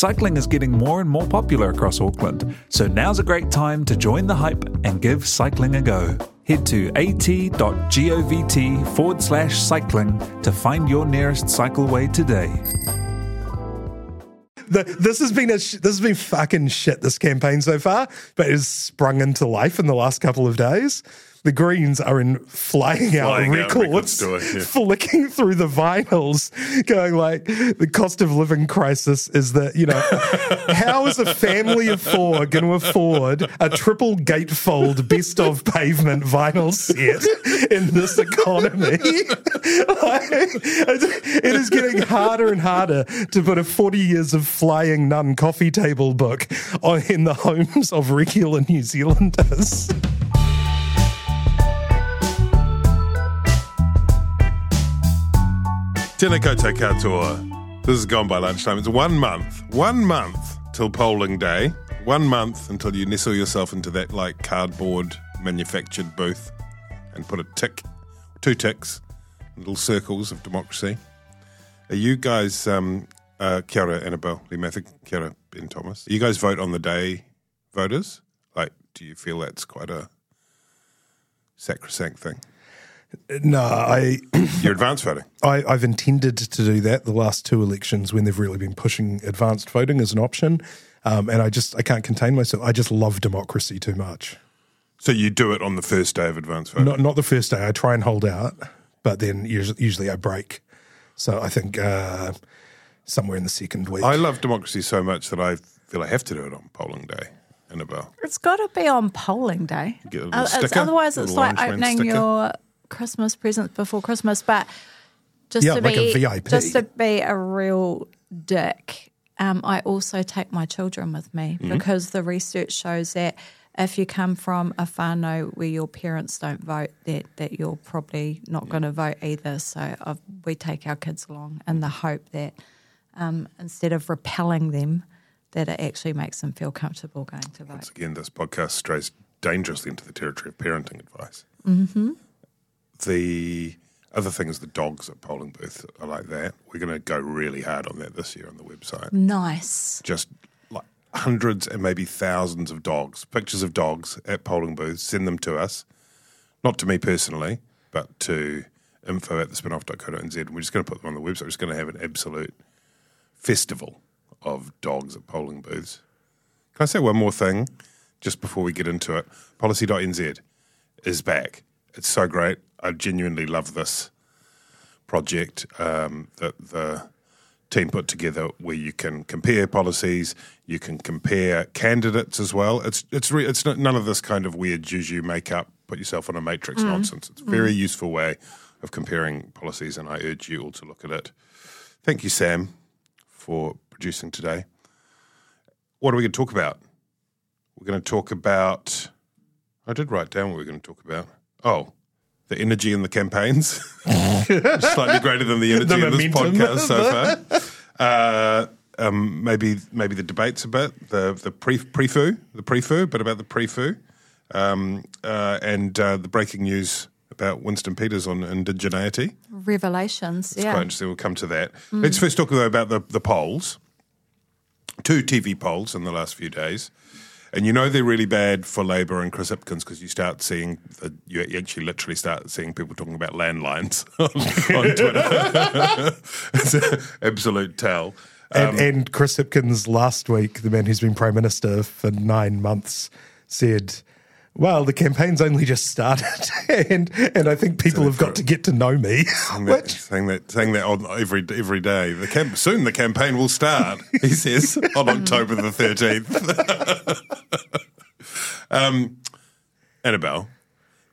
Cycling is getting more and more popular across Auckland, so now's a great time to join the hype and give cycling a go. Head to at.govt forward slash cycling to find your nearest cycleway today. The, this has been a sh- this has been fucking shit. This campaign so far, but it's sprung into life in the last couple of days. The Greens are in flying out Flying out records, record store, yeah. flicking through the vinyls, going like, the cost of living crisis is that you know, how is a family of four going to afford a triple gatefold best of pavement vinyl set in this economy? Like, it is getting harder and harder to put a 40 years of flying nun coffee table book on, in the homes of regular New Zealanders. Koutou katoa. This is gone by lunchtime. It's one month, one month till polling day. One month until you nestle yourself into that like cardboard manufactured booth and put a tick, two ticks, little circles of democracy. Are you guys, um, uh, kia ora, Annabelle, Lee Mather, kia ora, Ben Thomas. You guys vote on the day, voters? Like, do you feel that's quite a sacrosanct thing? No, I, You're advance voting. I I've intended to do that the last two elections when they've really been pushing advanced voting as an option, um, and I just I can't contain myself. I just love democracy too much. So you do it on the first day of advanced voting? Not not the first day. I try and hold out, but then usually, usually I break. So I think uh, somewhere in the second week. I love democracy so much that I feel I have to do it on polling day, Annabelle. It's got to be on polling day. Get a little Uh, it's- otherwise, it's little like opening sticker. your Christmas presents before Christmas. But just Yeah, to like a be VIP. just to be a real dick, um, I also take my children with me Mm-hmm. because the research shows that if you come from a whānau where your parents don't vote, that that you're probably not going to vote either. So i we take our kids along in the hope that um, instead of repelling them, that it actually makes them feel comfortable going to vote. Once again, this podcast strays dangerously into the territory of parenting advice. Mm-hmm. The other thing is the dogs at polling booths are like that. We're going to go really hard on that this year on the website. Nice. Just like hundreds and maybe thousands of dogs, pictures of dogs at polling booths, send them to us. Not to me personally, but to info at the spinoff.co.nz. And we're just going to put them on the website. We're just going to have an absolute festival of dogs at polling booths. Can I say one more thing just before we get into it? Policy.nz is back. It's so great. I genuinely love this project um, that the team put together where you can compare policies, you can compare candidates as well. It's it's re- it's not, none of this kind of weird juju makeup, put yourself on a matrix nonsense. It's a very useful way of comparing policies, and I urge you all to look at it. Thank you, Sam, for producing today. What are we going to talk about? We're going to talk about. I did write down what we are going to talk about. Oh, the energy in the campaigns. Slightly greater than the energy The in this podcast so far. Uh, um, maybe maybe the debates a bit, the the pre prefu, the prefu, but about the prefu, um, uh, and uh, the breaking news about Winston Peters on indigeneity. Revelations. It's yeah. quite interesting. We'll come to that. Let's first talk though about the the polls. Two TV polls in the last few days. And you know they're really bad for Labor and Chris Hipkins because you start seeing, the, you actually literally start seeing people talking about landlines on, on Twitter. it's an absolute tell. And, um, and Chris Hipkins last week, the man who's been prime minister for nine months, said, well, the campaign's only just started, and and I think people have got to get to know me. Saying that, saying that, saying that on every every day. The camp, soon the campaign will start. He says on October the thirteenth. um, Annabelle,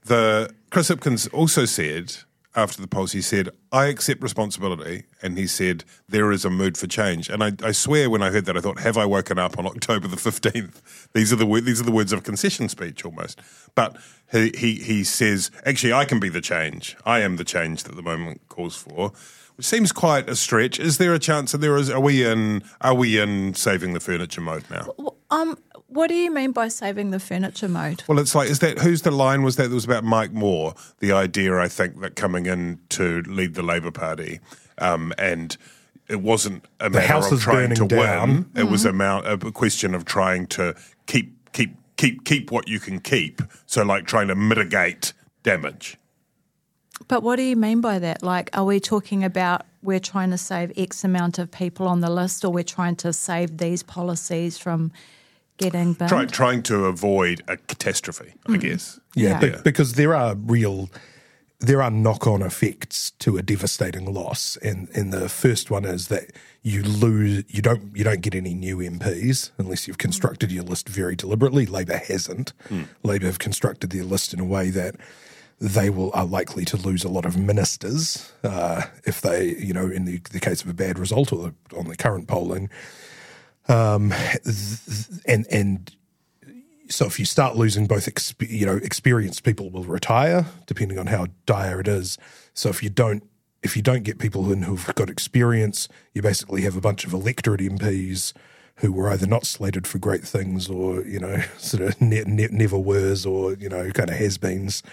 the Chris Hipkins also said after the polls, he said, "I accept responsibility," and he said, "There is a mood for change." And I, I swear, when I heard that, I thought, "Have I woken up on October the fifteenth?" These are the these are the words of a concession speech almost. But he, he he says, "Actually, I can be the change. I am the change that the moment calls for." Which seems quite a stretch. Is there a chance that there is? Are we in? Are we in saving the furniture mode now? Um, what do you mean by saving the furniture mode? Well, it's like, is that who's the line was that? It was about Mike Moore. The idea, I think, that coming in to lead the Labor Party, um, and it wasn't a matter house of trying to down. win. It was a, mount, a question of trying to keep, keep, keep, keep what you can keep. So, like trying to mitigate damage. But what do you mean by that? Like, are we talking about we're trying to save X amount of people on the list, or we're trying to save these policies from getting binned? Try, trying to avoid a catastrophe, I guess. Yeah, Yeah. be- because there are real, there are knock-on effects to a devastating loss, and and the first one is that you lose, you don't, you don't get any new MPs unless you've constructed your list very deliberately. Labor hasn't. Labor have constructed their list in a way that they will are likely to lose a lot of ministers uh, if they, you know, in the, the case of a bad result or the, on the current polling. Um, and and so if you start losing both, exp- you know, experienced people will retire depending on how dire it is. So if you don't, if you don't get people in who've got experience, you basically have a bunch of electorate MPs who were either not slated for great things or you know sort of ne- ne- never were's or you know kind of has-beens.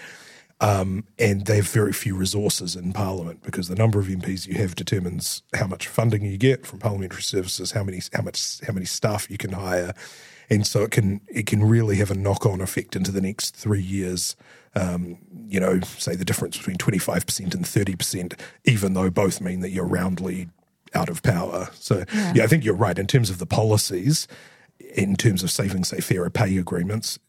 Um, and they have very few resources in Parliament because the number of MPs you have determines how much funding you get from parliamentary services, how many how much how many staff you can hire, and so it can it can really have a knock on effect into the next three years. Um, you know, say the difference between twenty five percent and thirty percent, even though both mean that you're roundly out of power. So yeah, I think you're right in terms of the policies, in terms of saving, say, fairer pay agreements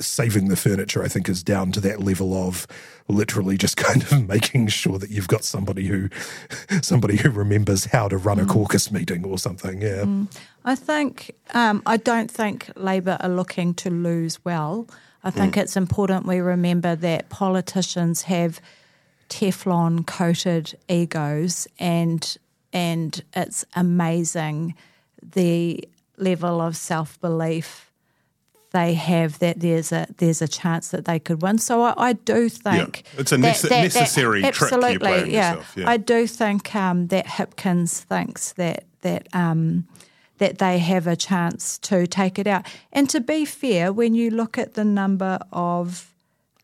saving the furniture, I think, is down to that level of literally just kind of making sure that you've got somebody who somebody who remembers how to run a mm. caucus meeting or something. Yeah. Mm. I think um, I don't think Labor are looking to lose well. I think mm. it's important we remember that politicians have Teflon coated egos, and and it's amazing the level of self belief they have that there's a there's a chance that they could win. So I, I do think It's a that- nece- that- necessary trick you absolutely, play yeah. yourself, yeah. I do think um, that Hipkins thinks that that um, that they have a chance to take it out. And to be fair, when you look at the number of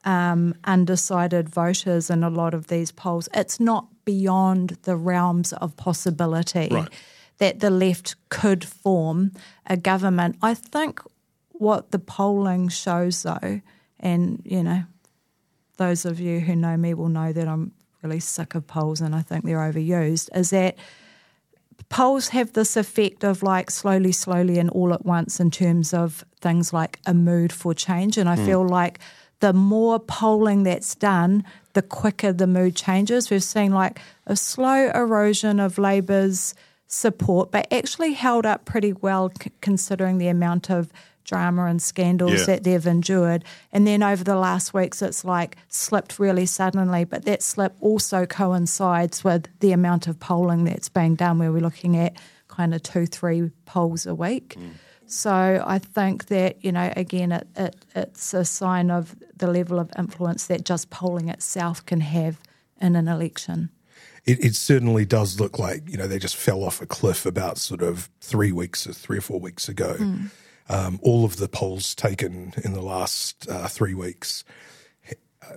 um, undecided voters in a lot of these polls, it's not beyond the realms of possibility Right. that the left could form a government. I think what the polling shows, though, and you know, those of you who know me will know that I'm really sick of polls and I think they're overused, is that polls have this effect of like slowly, slowly, and all at once in terms of things like a mood for change. And I hmm. feel like the more polling that's done, the quicker the mood changes. We've seen like a slow erosion of Labor's support, but actually held up pretty well c- considering the amount of drama and scandals Yeah. that they've endured. And then over the last weeks, it's like slipped really suddenly, but that slip also coincides with the amount of polling that's being done, where we're looking at kind of two, three polls a week. Mm. So I think that, you know, again, it, it, it's a sign of the level of influence that just polling itself can have in an election. It, it certainly does look like you know they just fell off a cliff about sort of three weeks or three or four weeks ago. Hmm. Um, all of the polls taken in the last uh, three weeks,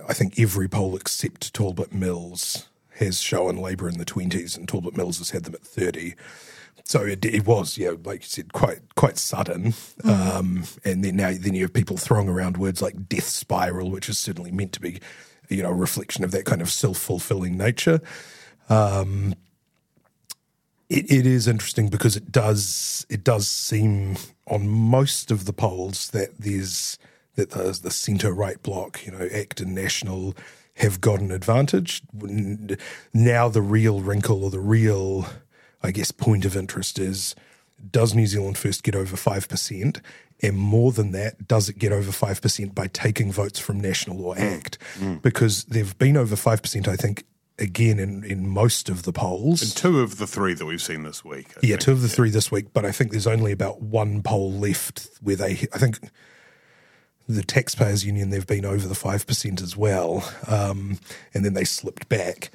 I think every poll except Talbot Mills has shown Labor in the twenties, and Talbot Mills has had them at thirty. So it, it was, yeah, like you said, quite quite sudden. Um, and then now then you have people throwing around words like death spiral, which is certainly meant to be, you know, a reflection of that kind of self fulfilling nature it, it is interesting because it does it does seem on most of the polls that there's that the, the centre right bloc, you know, ACT and National, have got an advantage. Now the real wrinkle or the real, I guess, point of interest is does New Zealand First get over 5%? And more than that, does it get over 5% by taking votes from National or ACT? Mm. Because they've been over 5%, I think, again in, in most of the polls. And two of the three that we've seen this week. I Yeah, think. two of the three this week, but I think there's only about one poll left where they, I think the Taxpayers Union, they've been over the 5% as well, um, and then they slipped back.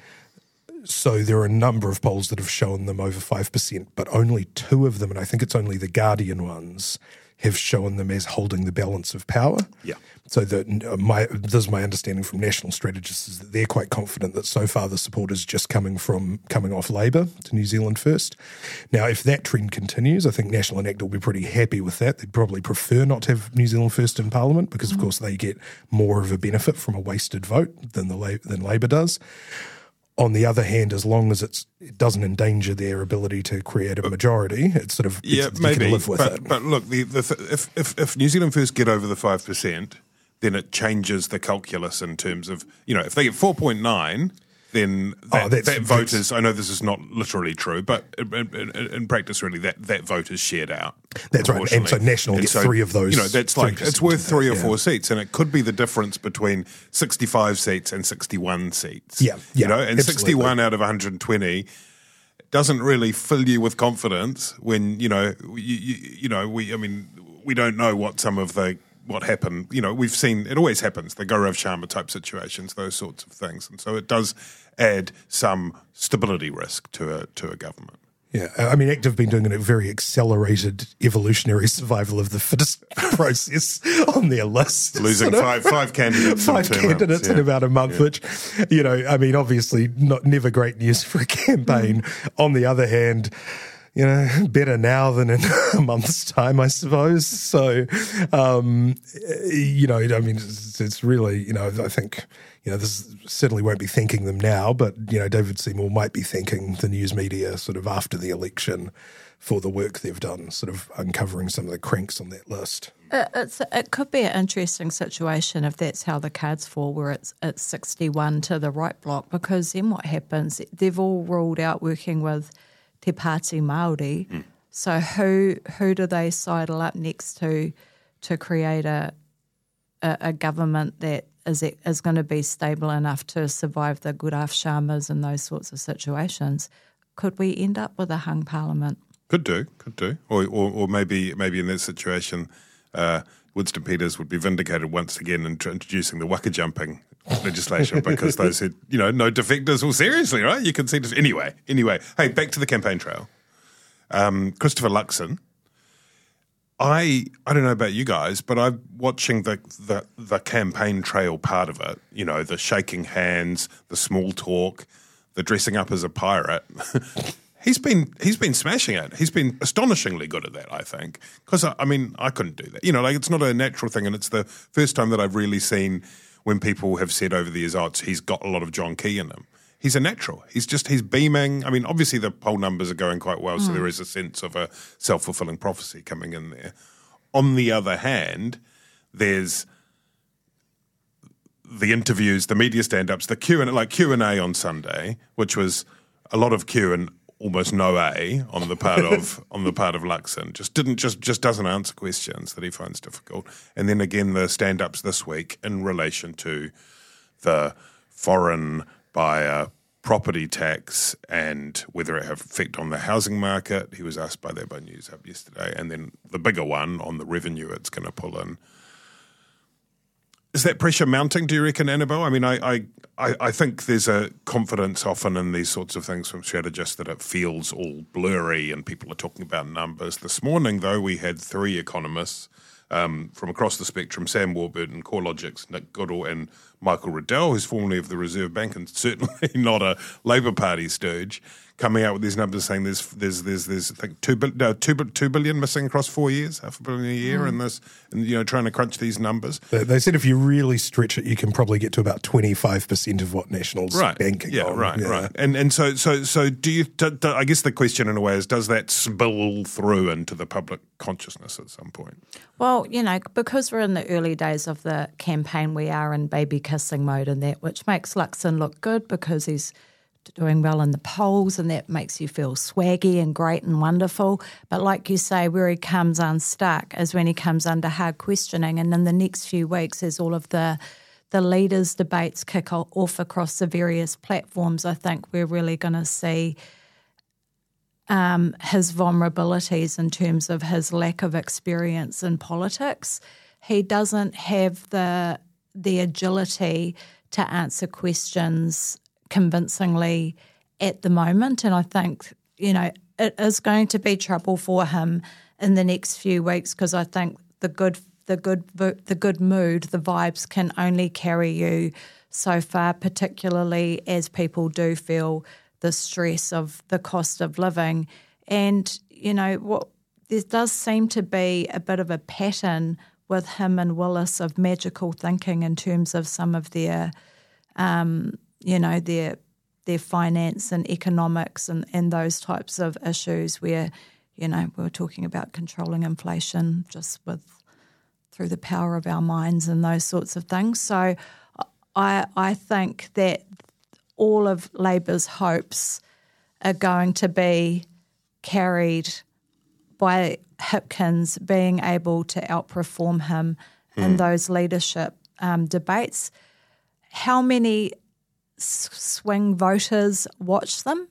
So there are a number of polls that have shown them over 5%, but only two of them, and I think it's only the Guardian ones, have shown them as holding the balance of power. Yeah. So that uh, my this is my understanding from national strategists is that they're quite confident that so far the support is just coming from coming off Labor to New Zealand first. Now, if that trend continues, I think National and ACT will be pretty happy with that. They'd probably prefer not to have New Zealand first in Parliament because, of course, they get more of a benefit from a wasted vote than the than Labor does. On the other hand, as long as it's, it doesn't endanger their ability to create a majority, it's sort of Yeah, maybe. can live with but, it. but look, the, the th- if, if if New Zealand first get over the five percent, then it changes the calculus in terms of you know if they get four point nine. Then oh, that, Oh, that's- that that's- vote is. I know this is not literally true, but in, in, in practice, really, that, that vote is shared out. That's right, and so. National get three of those You know, that's like it's worth three or yeah. four seats, and it could be the difference between sixty-five seats and sixty-one seats. Yeah, you know, and absolutely. sixty-one out of one hundred and twenty doesn't really fill you with confidence when you know you, you, you know we I mean we don't know what some of the what happened you know we've seen it always happens the Gaurav Sharma type situations those sorts of things. And so it does add some stability risk to a to a government. Yeah, I mean, ACT have been doing a very accelerated evolutionary survival of the fittest process on their list. losing Sort of five five candidates in five candidates months, in about a month, which, you know, I mean, obviously not never great news for a campaign. Mm. On the other hand, you know, better now than in a month's time, I suppose. So, um, you know, I mean, it's, it's really, you know, I think, you know, this certainly won't be thanking them now, but, you know, David Seymour might be thanking the news media sort of after the election for the work they've done, sort of uncovering some of the cranks on that list. It, it's, it could be an interesting situation if that's how the cards fall, where it's it's sixty one to the right block, because then what happens? They've all ruled out working with Te Pāti Māori. So who who do they sidle up next to to create a a, a government that is is going to be stable enough to survive the Gaurav Sharmas and those sorts of situations? Could we end up with a hung parliament? Could do, could do, or or, or maybe maybe in that situation, uh, Winston Peters would be vindicated once again in tr- introducing the waka jumping legislation because those who you know no defectors. Well, seriously, right? You can see this anyway. Anyway, hey, back to the campaign trail. Um, Christopher Luxon. I I don't know about you guys, but I'm watching the, the the campaign trail part of it. You know, the shaking hands, the small talk, the dressing up as a pirate. he's been he's been smashing it. He's been astonishingly good at that. I think because I, I mean I couldn't do that. You know, like it's not a natural thing, and it's the first time that I've really seen when people have said over the years, "Oh, he's got a lot of John Key in him." He's a natural. He's just he's beaming. I mean, obviously the poll numbers are going quite well, so mm. there is a sense of a self fulfilling prophecy coming in there. On the other hand, there's the interviews, the media stand-ups, the Q and like Q and A on Sunday, which was a lot of Q and almost no A on the part of on the part of Luxon. Just didn't just just doesn't answer questions that he finds difficult. And then again the stand-ups this week in relation to the foreign buyer property tax and whether it have effect on the housing market. He was asked by that by Newshub yesterday. And then the bigger one on the revenue it's going to pull in. Is that pressure mounting, do you reckon, Annabelle? I mean, I, I, I think there's a confidence often in these sorts of things from strategists that it feels all blurry and people are talking about numbers. This morning, though, we had three economists um, from across the spectrum Sam Warburton, CoreLogic's Nick Goodall, and Michael Reddell, who's formerly of the Reserve Bank and certainly not a Labour Party stooge, coming out with these numbers saying there's there's there's there's I think two, no, two, two billion missing across four years, half a billion a year, mm. and this and you know trying to crunch these numbers. They- They said if you really stretch it, you can probably get to about 25% of what National's banking Yeah, on. right, Yeah. right. And and so so so do you? Do, do- I guess the question in a way is, does that spill through into the public consciousness at some point? Well, you know, because we're in the early days of the campaign, we are in baby kissing mode and that, which makes Luxon look good because he's doing well in the polls and that makes you feel swaggy and great and wonderful. But like you say, where he comes unstuck is when he comes under hard questioning. And in the next few weeks, as all of the the leaders' debates kick off across the various platforms, I think we're really going to see um, his vulnerabilities in terms of his lack of experience in politics. He doesn't have the the agility to answer questions convincingly at the moment, and I think you know it is going to be trouble for him in the next few weeks because I think the good the good the good mood, the vibes can only carry you so far, particularly as people do feel the stress of the cost of living. And, you know, what there does seem to be a bit of a pattern with him and Willis of magical thinking in terms of some of their, um, you know, their their finance and economics and, and those types of issues where, you know, we were talking about controlling inflation just with through the power of our minds and those sorts of things. So I I think that all of Labor's hopes are going to be carried by Hipkins being able to outperform him in those leadership um, debates. How many swing voters watch them?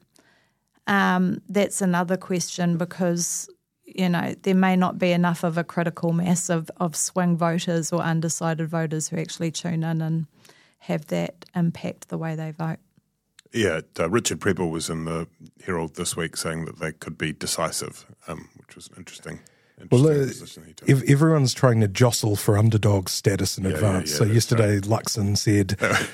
Um, that's another question because you know there may not be enough of a critical mass of, of swing voters or undecided voters who actually tune in and have that impact the way they vote. Yeah, uh, Richard Prebble was in the Herald this week saying that they could be decisive, um, which was interesting. interesting Well, uh, position he took. ev- everyone's trying to jostle for underdog status in yeah, advance. yeah, so that's yesterday, Luxon said,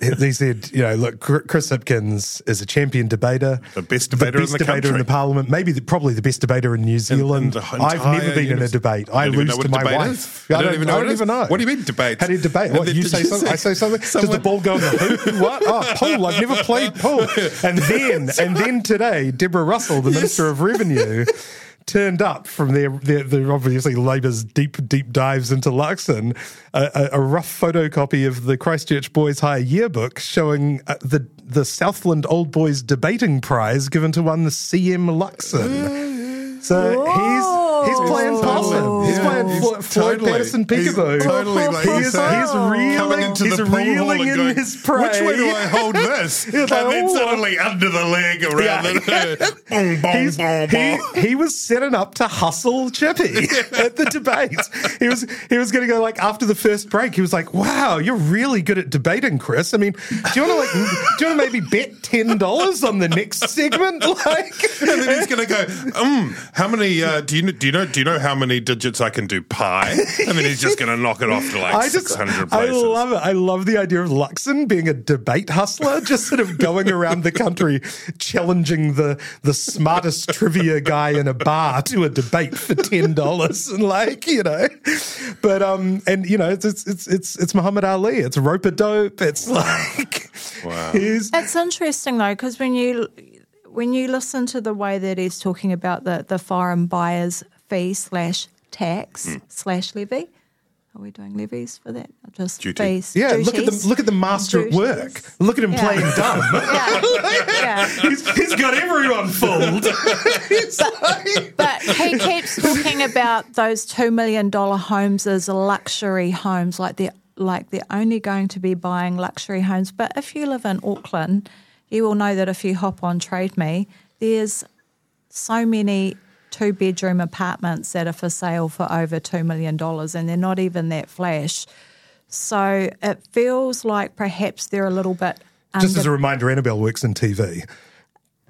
he said, you know, look, Chris Hipkins is a champion debater, The best debater in best the debater in the parliament, maybe the, probably the best debater in New Zealand. the I've never been in a debate. I, I lose to my wife. I don't even know I what don't even know. What do you mean debate? How do you debate? What you you say? say- Something, I say something. Does the ball go in the hoop? what? Ah, oh, pool. I've never played pool. And then, and then today, Deborah Russell, the Minister of Revenue. Turned up from their, their, their obviously Labour's deep deep dives into Luxon, a, a, rough photocopy of the Christchurch Boys High yearbook showing uh, the the Southland Old Boys debating prize given to one CM Luxon. So he's he's playing possum. He's playing Flo- Floyd totally- Patterson he's peekaboo. totally like he's, saying- he's coming reeling, into he's the pool reeling and in going, his prey. Which way do I hold this? And like, then "Oh." suddenly under the leg around Yeah. the boom, boom, He's, boom, he, boom. he was setting up to hustle Chippy at the debate. He was he was going to go like after the first break. He was like, "Wow, you're really good at debating, Chris. I mean, do you want to like do you want to maybe bet ten dollars on the next segment? Like, And then he's going to go, um, how many, uh, do you know, do you know, do you know how many digits I can do pi? And then he's just going to knock it off to like I 600 I love it. I love the idea of Luxon being a debate hustler, just sort of going around the country challenging the the smartest trivia guy in a bar to a debate for ten dollars, and like you know, but um, and you know, it's it's it's it's, it's Muhammad Ali, it's rope a dope, it's like Wow. he's It's interesting though, because when you when you listen to the way that he's talking about the the foreign buyers fee slash tax Hmm. slash levy, are we doing levies for that? Or Just Duty. fees. yeah. Look at the look at the master at work. Look at him Yeah. playing dumb. Yeah, yeah. he's, he's got everyone fooled. It's like- But he keeps talking about those two million dollar homes as luxury homes, like they're like they're only going to be buying luxury homes. But if you live in Auckland, you will know that if you hop on Trade Me, there's so many two bedroom apartments that are for sale for over two million dollars, and they're not even that flash. So it feels like perhaps they're a little bit Just as a reminder, Annabelle works in TV.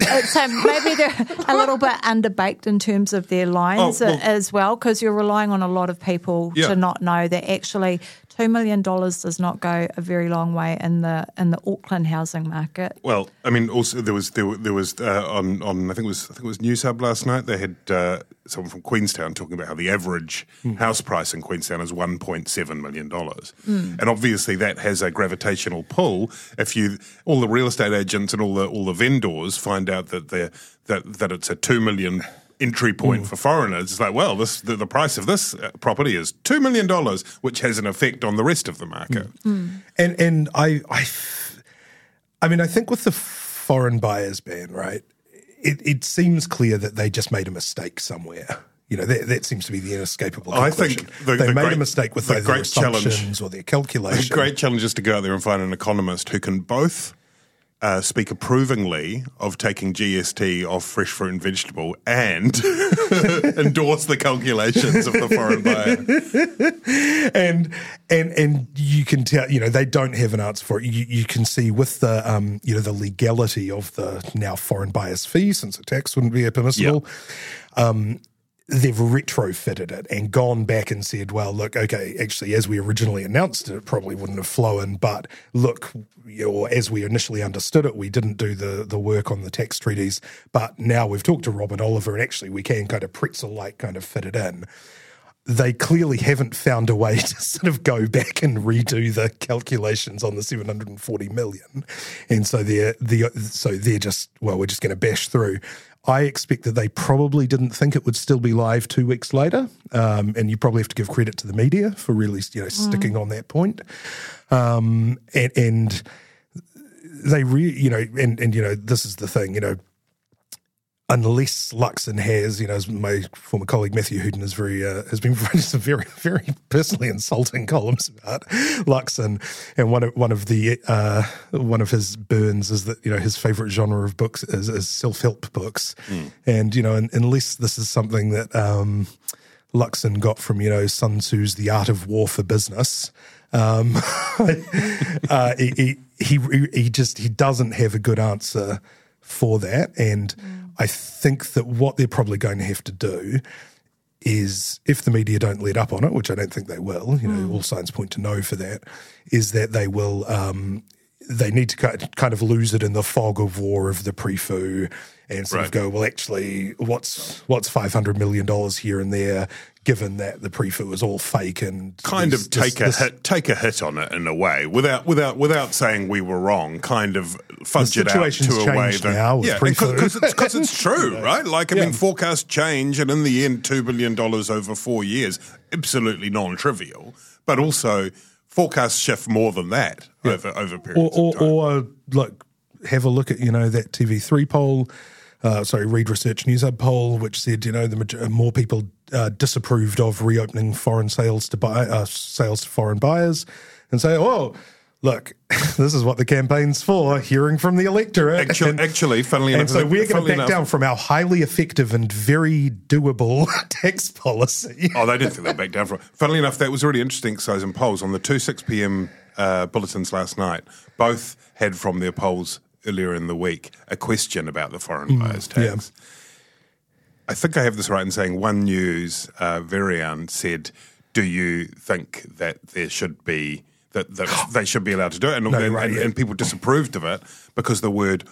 Uh, so maybe they're a little bit underbaked in terms of their lines Oh, well- as well, because you're relying on a lot of people Yeah. to not know that actually two million dollars does not go a very long way in the in the Auckland housing market. Well, I mean, also there was there, there was uh, on on I think it was I think it was Newshub last night. They had uh, someone from Queenstown talking about how the average hmm. house price in Queenstown is one point seven million dollars, hmm. and obviously that has a gravitational pull. If you all the real estate agents and all the all the vendors find out that they that that it's a two million entry point hmm. for foreigners, it's like, well, this the, the price of this uh, property is two million dollars, which has an effect on the rest of the market. And and I I I mean I think with the foreign buyers ban, right? It it seems clear that they just made a mistake somewhere. You know, that, that seems to be the inescapable I think the- they the made great- a mistake with the great challenge- assumptions or their The calculation. great challenge is to go out there and find an economist who can both uh, speak approvingly of taking GST off fresh fruit and vegetable and endorse the calculations of the foreign buyer. and and and you can tell you know they don't have an answer for it. You, you can see with the um you know the legality of the now foreign buyers fee since the tax wouldn't be permissible. Um, they've retrofitted it and gone back and said, well, look, okay, actually, as we originally announced it, it probably wouldn't have flown, but look, know, as we initially understood it, we didn't do the the work on the tax treaties, but now we've talked to Robin Oliver, and actually, we can kind of pretzel like kind of fit it in they clearly haven't found a way to sort of go back and redo the calculations on the 740 million. And so they're the so they're just well we're just going to bash through. I expect that they probably didn't think it would still be live two weeks later, um, and you probably have to give credit to the media for really, you know, sticking on that point. Um, and, and they re, you know, and and you know, this is the thing, you know, unless Luxon has, you know, as my former colleague Matthew Hooton is very uh, has been writing some very very personally insulting columns about Luxon, and one of one of the uh, one of his burns is that you know his favorite genre of books is, is self help books, and you know, un unless this is something that. Um, Luxon got from you know Sun Tzu's The Art of War for Business. Um, uh, he, he he he just he doesn't have a good answer for that, and I think that what they're probably going to have to do is if the media don't let up on it, which I don't think they will, you know, all signs point to no for that, is that they will. Um, they need to kind of lose it in the fog of war of the prefu and sort of go, well, actually, what's what's five hundred million dollars here and there, given that the prefu is all fake and Kind of take this- a this- hit, take a hit on it in a way, without without without saying we were wrong. Kind of fudge it out to a way that now with yeah, because it's, it's true, right? Like I Yeah. mean, forecasts change, and in the end, two billion dollars over four years, absolutely non-trivial, but also forecasts shift more than that over over periods or, of time. or, or look, have a look at you know that TV3 poll. Uh, sorry, Reid Research Newshub poll, which said you know the maj- more people uh, disapproved of reopening foreign sales to buy uh, sales to foreign buyers, and say, oh, look, this is what the campaign's for, hearing from the electorate. Actually, And- actually, funnily and enough, so we're going to back enough- down from our highly effective and very doable tax policy. Oh, they didn't think they'd back down from it. Funnily enough, that was a really interesting exercise in polls. On the 2 6 p.m. Uh, bulletins last night, both had from their polls earlier in the week a question about the foreign buyers tax. I think I have this right in saying One News, uh, Verian said, Do you think that there should be. That, that they should be allowed to do it, and, No, and, right, and, yeah. and people disapproved of it because the word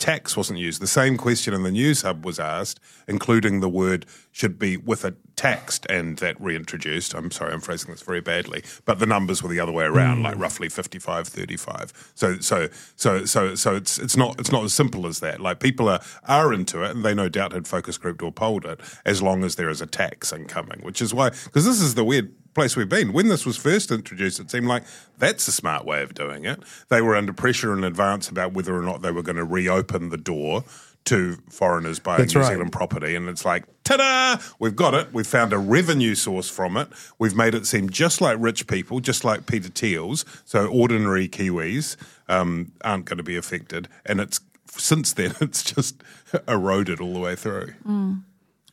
tax wasn't used. The same question in the news hub was asked, including the word should be with a taxed and that reintroduced. I'm sorry, I'm phrasing this very badly, but the numbers were the other way around, hmm. like roughly 55 35. So so so so so it's it's not it's not as simple as that. Like people are are into it and they no doubt had focus grouped or polled it as long as there is a tax incoming, which is why because this is the weird place we've been. When this was first introduced, it seemed like that's a smart way of doing it. They were under pressure in advance about whether or not they were going to reopen the door to foreigners buying That's New right. Zealand property. And it's like, ta da! We've got it. We've found a revenue source from it. We've made it seem just like rich people, just like Peter Thiel's. So ordinary Kiwis um, aren't going to be affected. And it's since then, it's just eroded all the way through.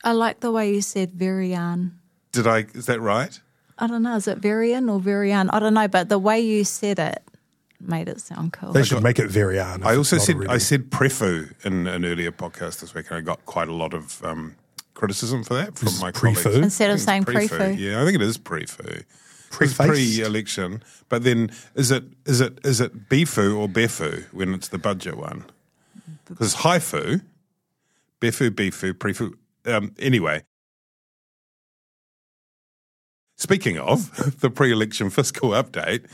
I like the way you said Verian. Did I? Is that right? I don't know, is it Verian or Verian? I don't know, but the way you said it made it sound cool. They should make it very on. I also said I said prefu in an earlier podcast this week, and I got quite a lot of um, criticism for that from Is my prefu? colleagues. Instead of saying it's prefu. Yeah, I think it is prefu. It's Prefaced? pre-election, but then is it is it is it befu or befu when it's the budget one? Because HYEFU, befu, befu, prefu. Um, anyway, speaking of the pre-election fiscal update,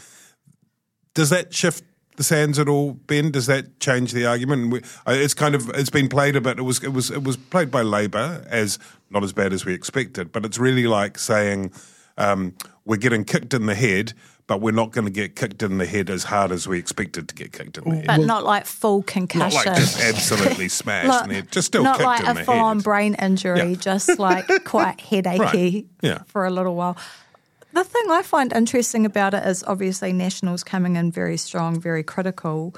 does that shift the sands at all, Ben? Does that change the argument? It's kind of it's been played a bit. It was it was it was played by Labor as not as bad as we expected, but it's really like saying um, we're getting kicked in the head, but we're not going to get kicked in the head as hard as we expected to get kicked in the head. but not like full concussion. Not like just absolutely smashed Not- in the head, just still not kicked like in a the full on head. brain injury, Yeah. just like quite headachy Right. Yeah. for a little while. The thing I find interesting about it is obviously Nationals coming in very strong, very critical.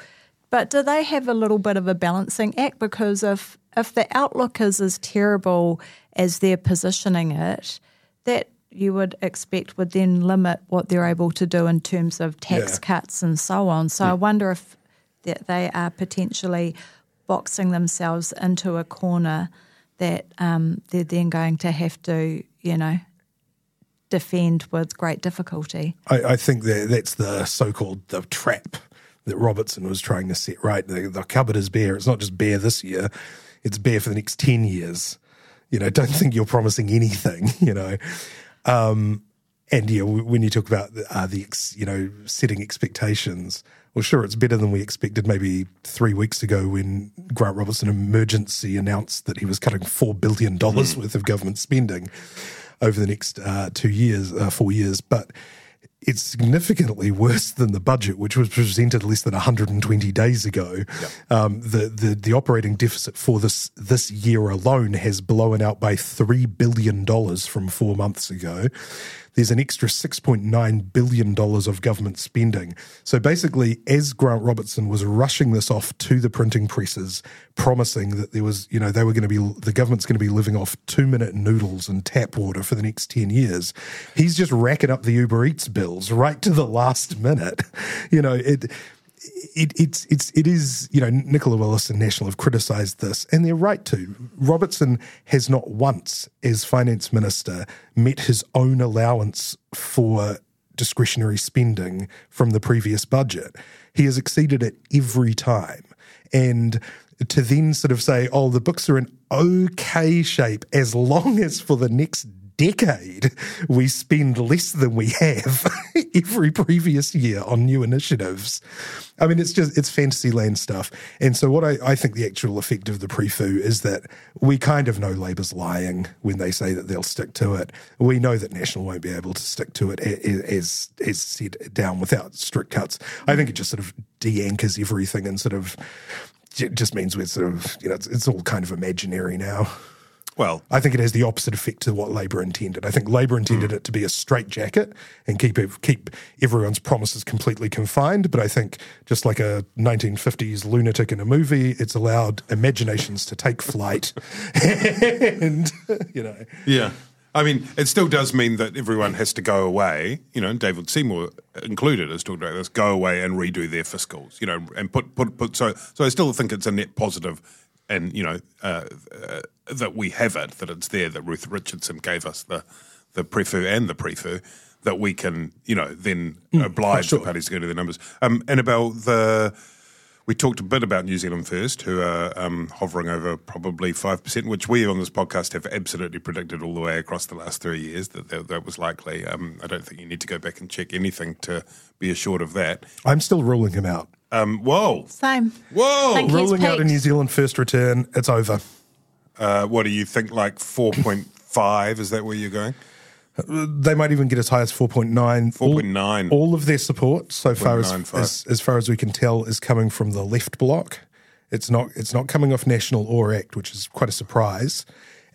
But do they have a little bit of a balancing act? Because if if the outlook is as terrible as they're positioning it, that you would expect would then limit what they're able to do in terms of tax Yeah. cuts and so on. So I wonder if that they are potentially boxing themselves into a corner that um, they're then going to have to, you know, defend with great difficulty. I, I think that that's the so-called the trap that Robertson was trying to set right. The, the cupboard is bare. It's not just bare this year; it's bare for the next ten years. You know, don't think you're promising anything. You know, um, and yeah, when you talk about the, uh, the you know setting expectations, well, sure, it's better than we expected. Maybe three weeks ago, when Grant Robertson emergency announced that he was cutting four billion dollars worth of government spending over the next uh, two years, uh, four years, but it's significantly worse than the budget, which was presented less than 120 days ago. Um, the, the the operating deficit for this this year alone has blown out by three billion dollars from four months ago. There's an extra 6.9 billion dollars of government spending. So basically, as Grant Robertson was rushing this off to the printing presses, promising that there was, you know, they were going to be the government's going to be living off two minute noodles and tap water for the next 10 years. He's just racking up the Uber Eats bills right to the last minute. You know, it it, it's it's it is you know Nicola Willis and National have criticised this, and they're right to. Robertson has not once, as finance minister, met his own allowance for discretionary spending from the previous budget. He has exceeded it every time, and to then sort of say, "Oh, the books are in okay shape as long as for the next." Decade, we spend less than we have every previous year on new initiatives. I mean, it's just, it's fantasy land stuff. And so, what I, I think the actual effect of the prefu is that we kind of know Labour's lying when they say that they'll stick to it. We know that National won't be able to stick to it as, as said down without strict cuts. I think it just sort of de anchors everything and sort of just means we're sort of, you know, it's, it's all kind of imaginary now. Well, I think it has the opposite effect to what Labor intended. I think Labor intended it to be a straitjacket and keep keep everyone's promises completely confined. But I think just like a 1950s lunatic in a movie, it's allowed imaginations to take flight. and you know, Yeah. I mean, it still does mean that everyone has to go away, you know, David Seymour included has talked about this, go away and redo their fiscals, you know, and put, put, put, so, so I still think it's a net positive and, you know, uh, uh, that we have it, that it's there, that Ruth Richardson gave us the, the prefu and the prefu, that we can, you know, then oblige sure. the parties to go to their numbers. Um, Annabelle, the, we talked a bit about New Zealand First, who are um, hovering over probably 5%, which we on this podcast have absolutely predicted all the way across the last three years that that, that was likely. Um, I don't think you need to go back and check anything to be assured of that. I'm still ruling him out. Um, whoa. Same. Whoa. Thank Ruling out a. New Zealand first return. It's over. Uh, what do you think, like 4.5? Is that where you're going? They might even get as high as 4.9. 4.9. All, all of their support so far as, as as far as we can tell is coming from the left bloc. It's not it's not coming off National or Act, which is quite a surprise.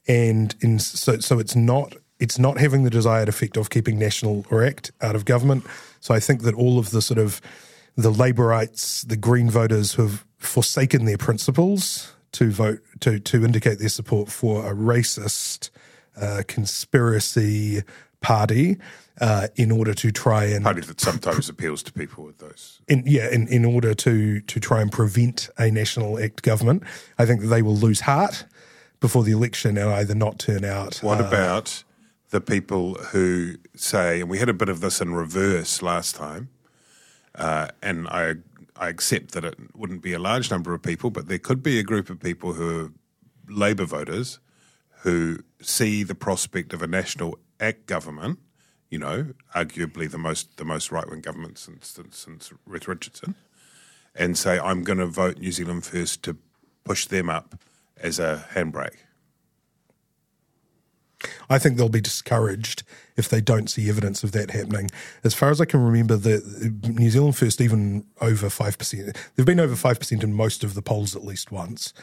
And in so so it's not it's not having the desired effect of keeping National or Act out of government. So I think that all of the sort of the Labourites, the Green voters who have forsaken their principles to vote to to indicate their support for a racist uh, conspiracy party uh, in order to try and Party that sometimes appeals to people with those. in, yeah, in, in order to to try and prevent a national act government. I think that they will lose heart before the election and either not turn out. What uh, about the people who say, and we had a bit of this in reverse last time, uh, and I I accept that it wouldn't be a large number of people, but there could be a group of people who are Labour voters who see the prospect of a national act government, you know, arguably the most the most right wing government since since Ruth Richardson, and say I'm going to vote New Zealand first to push them up as a handbrake. I think they'll be discouraged if they don't see evidence of that happening. As far as I can remember, the New Zealand First even over five percent. They've been over five percent in most of the polls at least once,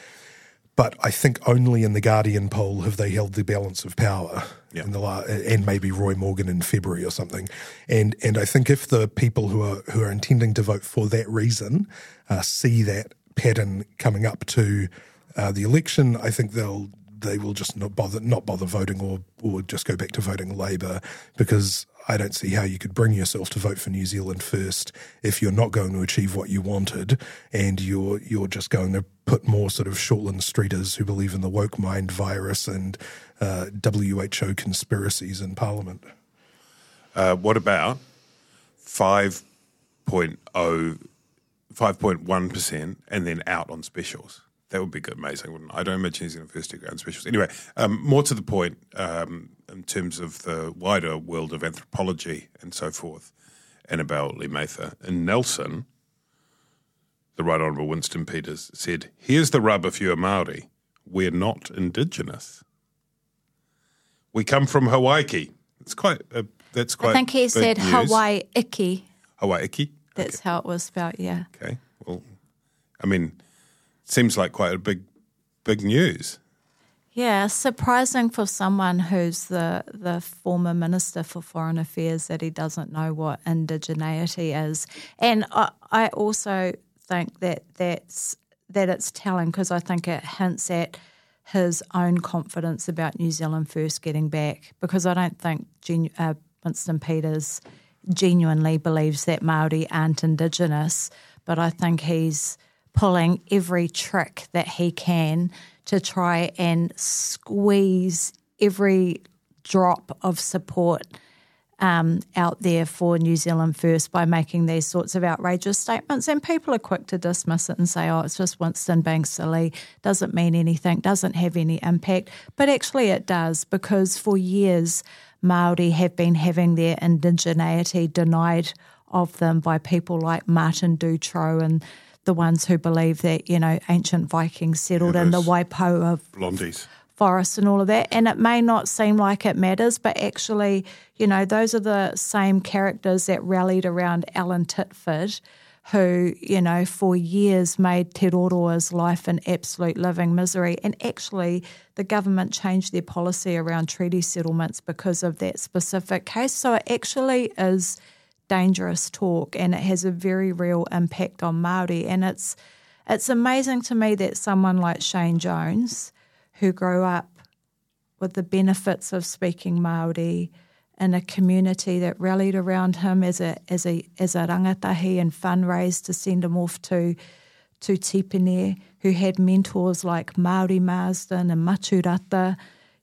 but I think only in the Guardian poll have they held the balance of power. Yeah. In the la- and maybe Roy Morgan in February or something, and and I think if the people who are who are intending to vote for that reason uh, see that pattern coming up to uh, the election, I think they'll they will just not bother not bother voting or or just go back to voting Labour because I don't see how you could bring yourself to vote for New Zealand first if you're not going to achieve what you wanted and you're you're just going to put more sort of Shortland Streeters who believe in the woke mind virus and uh, WHO conspiracies in Parliament. Uh, what about 5.0, 5.1% and then out on specials? That would be good, amazing, wouldn't it? I don't imagine Zealand first to go on specials. Anyway, um, more to the point um, in terms of the wider world of anthropology and so forth, Annabelle Lee Mather. In Nelson, the Right Honourable Winston Peters said, Here's the rub if you're Māori. We're not Indigenous. We come from Hawaii. It's quite, uh, that's quite I think he said news. Hawaii Hawaii. That's how it was spelled, yeah. Okay. Well, I mean, seems like quite a big, big news. Yeah, surprising for someone who's the the former minister for foreign affairs that he doesn't know what indigeneity is, and I, I also think that that's that it's telling because I think it hints at his own confidence about New Zealand first getting back. Because I don't think genu- uh, Winston Peters genuinely believes that Maori aren't indigenous, but I think he's pulling every trick that he can to try and squeeze every drop of support um, out there for New Zealand First by making these sorts of outrageous statements. And people are quick to dismiss it and say, oh, it's just Winston being silly, doesn't mean anything, doesn't have any impact. But actually, it does because for years, Māori have been having their indigeneity denied of them by people like Martin Doutré and the ones who believe that, you know, ancient Vikings settled in the Waipo of Blondies. forest and all of that. And it may not seem like it matters, but actually, you know, those are the same characters that rallied around Alan Titford, who, you know, for years made Te Roroa's life an absolute living misery. And actually, the government changed their policy around treaty settlements because of that specific case. So it actually is dangerous talk and it has a very real impact on Māori. And it's it's amazing to me that someone like Shane Jones, who grew up with the benefits of speaking Maori in a community that rallied around him as a as a as a rangatahi and fundraised to send him off to to Tipene, who had mentors like Maori Marsden and Matiu Rata,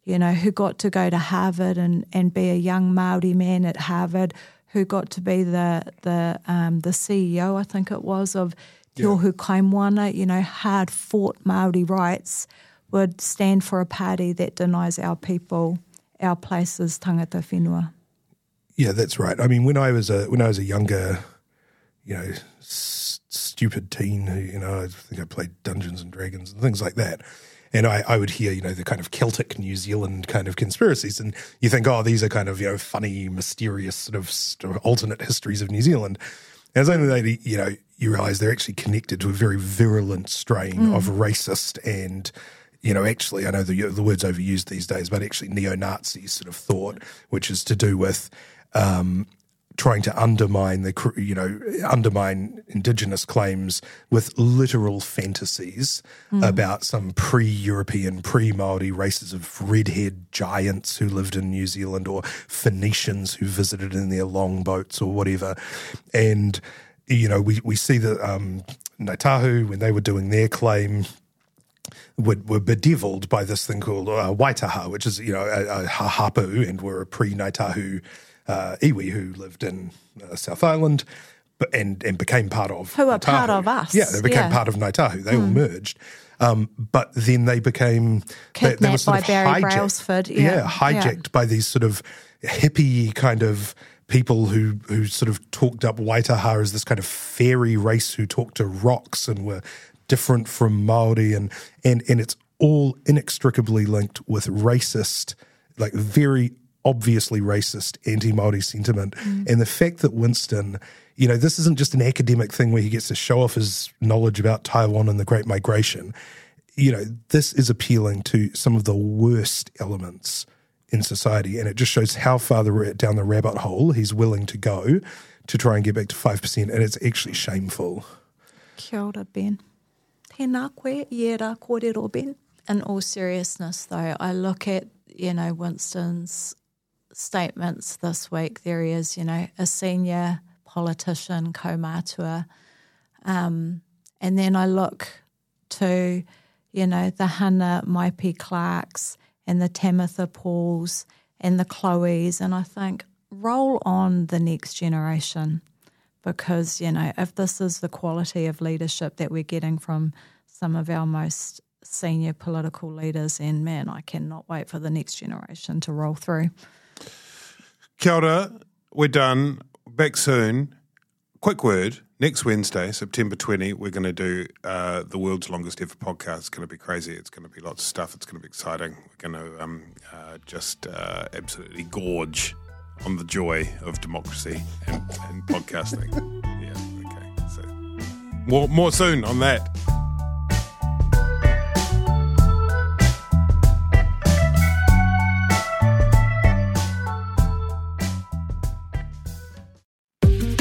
you know, who got to go to Harvard and, and be a young Maori man at Harvard, who got to be the the um, the CEO, I think it was, of Te Ohu Kaimoana, you know, hard fought Maori rights would stand for a party that denies our people our places tangata whenua. Yeah, that's right. I mean, when I was a when I was a younger, you know, s- stupid teen who you know, I think I played Dungeons and Dragons and things like that. And I, I would hear, you know, the kind of Celtic New Zealand kind of conspiracies, and you think, oh, these are kind of you know funny, mysterious sort of, sort of alternate histories of New Zealand. And it's only later, you know, you realise they're actually connected to a very virulent strain of racist and you know, actually, I know the the word's overused these days, but actually neo-Nazi sort of thought, which is to do with um, trying to undermine the you know undermine indigenous claims with literal fantasies about some pre-European, pre-Maori races of red-haired giants who lived in New Zealand or Phoenicians who visited in their longboats or whatever, and you know we we see that um, Ngāi Tahu when they were doing their claim were, were bedeviled by this thing called uh, Waitaha, which is you know a, a hahapu, and were a pre-Ngāi Tahu uh, iwi who lived in uh, South Island, but and and became part of Who are Ngāi part of us, Yeah, they became yeah. Hmm. part of Ngāi Tahu. They all merged. Um, but then they became they, they were Kidnapped sort by of Barry hijacked. Brailsford, yeah, hijacked by these sort of hippie kind of people who who sort of talked up Waitaha as this kind of fairy race who talked to rocks and were different from Maori and and and it's all inextricably linked with racist, like very obviously racist anti-Maori sentiment. Mm. And the fact that Winston, you know, this isn't just an academic thing where he gets to show off his knowledge about Taiwan and the Great Migration. You know, this is appealing to some of the worst elements in society, and it just shows how far the, down the rabbit hole he's willing to go to try and get back to five percent, and it's actually shameful. Kia ora, Ben. Tēnā koe, iera kōrero, Ben. In all seriousness, though, I look at, you know, Winston's statements this week. There he is, you know, a senior politician, kaumātua. Um, and then I look to, you know, the Hannah Maipi-Clarkes and the Tamatha Pauls and the Chloes, and I think, roll on the next generation because, you know, if this is the quality of leadership that we're getting from some of our most senior political leaders, and man, I cannot wait for the next generation to roll through. Kia ora, we're done. Back soon. Quick word. Next Wednesday, September 20, we're going to do uh, the world's longest ever podcast. It's going to be crazy. It's going to be lots of stuff. It's going to be exciting. We're going to um, uh, just uh, absolutely gorge on the joy of democracy and, and podcasting. yeah, okay. So more, more soon on that.